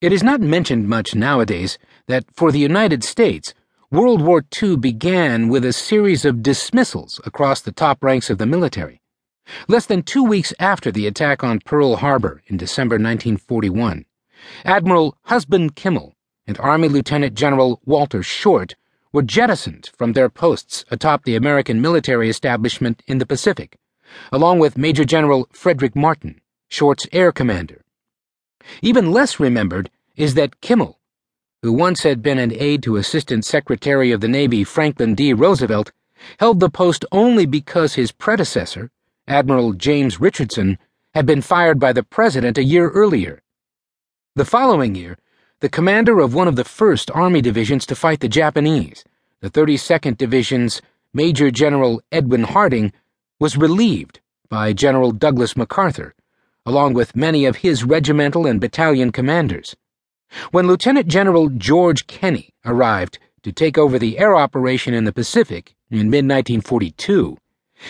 It is not mentioned much nowadays that for the United States, World War II began with a series of dismissals across the top ranks of the military. Less than two weeks after the attack on Pearl Harbor in December 1941, Admiral Husband Kimmel and Army Lieutenant General Walter Short were jettisoned from their posts atop the American military establishment in the Pacific, along with Major General Frederick Martin, Short's air commander. Even less remembered is that Kimmel, who once had been an aide to Assistant Secretary of the Navy Franklin D. Roosevelt, held the post only because his predecessor, Admiral James Richardson, had been fired by the President a year earlier. The following year, the commander of one of the first Army divisions to fight the Japanese, the 32nd Division's Major General Edwin Harding, was relieved by General Douglas MacArthur, along with many of his regimental and battalion commanders. When Lieutenant General George Kenney arrived to take over the air operation in the Pacific in mid 1942,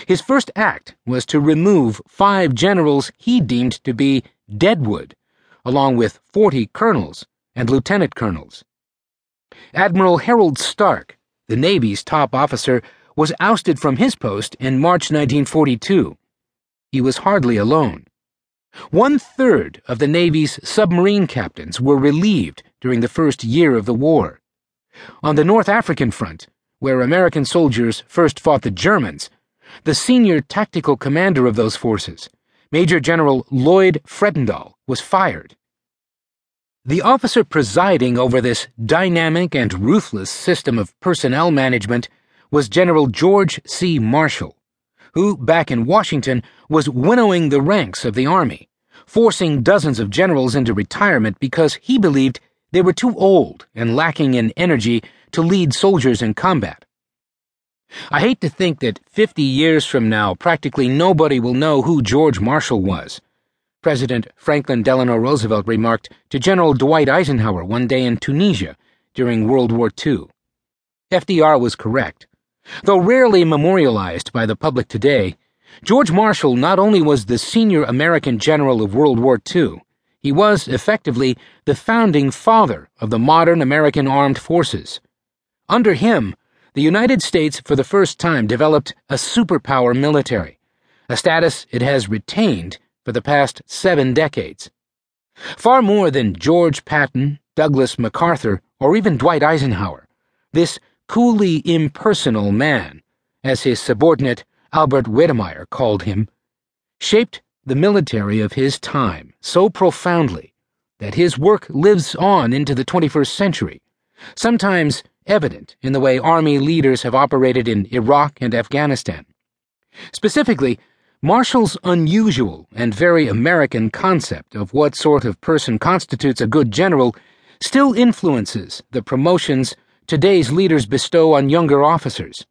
his first act was to remove five generals he deemed to be deadwood, along with 40 colonels and lieutenant colonels. Admiral Harold Stark, the Navy's top officer, was ousted from his post in March 1942. He was hardly alone. One third of the Navy's submarine captains were relieved during the first year of the war. On the North African front, where American soldiers first fought the Germans, the senior tactical commander of those forces, Major General Lloyd Fredendall, was fired. The officer presiding over this dynamic and ruthless system of personnel management was General George C. Marshall, who, back in Washington, was winnowing the ranks of the Army, forcing dozens of generals into retirement because he believed they were too old and lacking in energy to lead soldiers in combat. I hate to think that 50 years from now, practically nobody will know who George Marshall was President Franklin Delano Roosevelt remarked to General Dwight Eisenhower one day in Tunisia during World War II. FDR was correct. Though rarely memorialized by the public today, George Marshall not only was the senior American general of World War II, he was, effectively, the founding father of the modern American armed forces. Under him, the United States for the first time developed a superpower military, a status it has retained for the past seven decades. Far more than George Patton, Douglas MacArthur, or even Dwight Eisenhower, this coolly impersonal man, as his subordinate Albert Wedemeyer called him, shaped the military of his time so profoundly that his work lives on into the 21st century, sometimes evident in the way Army leaders have operated in Iraq and Afghanistan. Specifically, Marshall's unusual and very American concept of what sort of person constitutes a good general still influences the promotions today's leaders bestow on younger officers.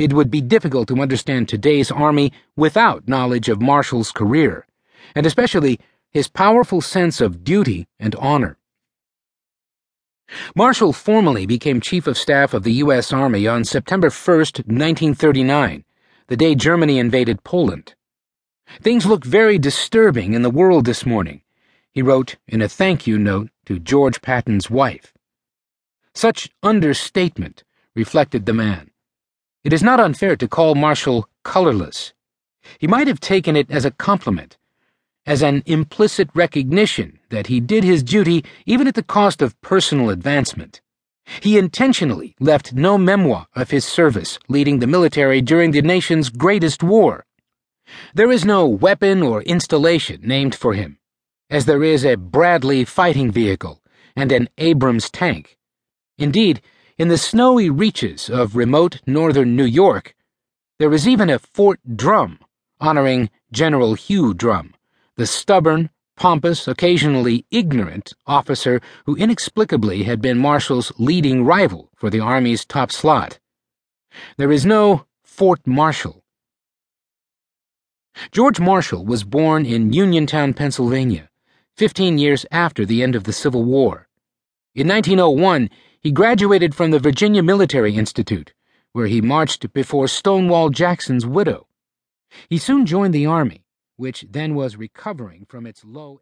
It would be difficult to understand today's Army without knowledge of Marshall's career, and especially his powerful sense of duty and honor. Marshall formally became Chief of Staff of the U.S. Army on September 1, 1939 the day Germany invaded Poland. Things look very disturbing in the world this morning, he wrote in a thank you note to George Patton's wife. Such understatement, reflected the man. It is not unfair to call Marshall colorless. He might have taken it as a compliment, as an implicit recognition that he did his duty even at the cost of personal advancement. He intentionally left no memoir of his service leading the military during the nation's greatest war. There is no weapon or installation named for him, as there is a Bradley fighting vehicle and an Abrams tank. Indeed, in the snowy reaches of remote northern New York, there is even a Fort Drum honoring General Hugh Drum, the stubborn, pompous, occasionally ignorant officer who inexplicably had been Marshall's leading rival for the Army's top slot. There is no Fort Marshall. George Marshall was born in Uniontown, Pennsylvania, 15 years after the end of the Civil War. In 1901, he graduated from the Virginia Military Institute, where he marched before Stonewall Jackson's widow. He soon joined the Army which then was recovering from its low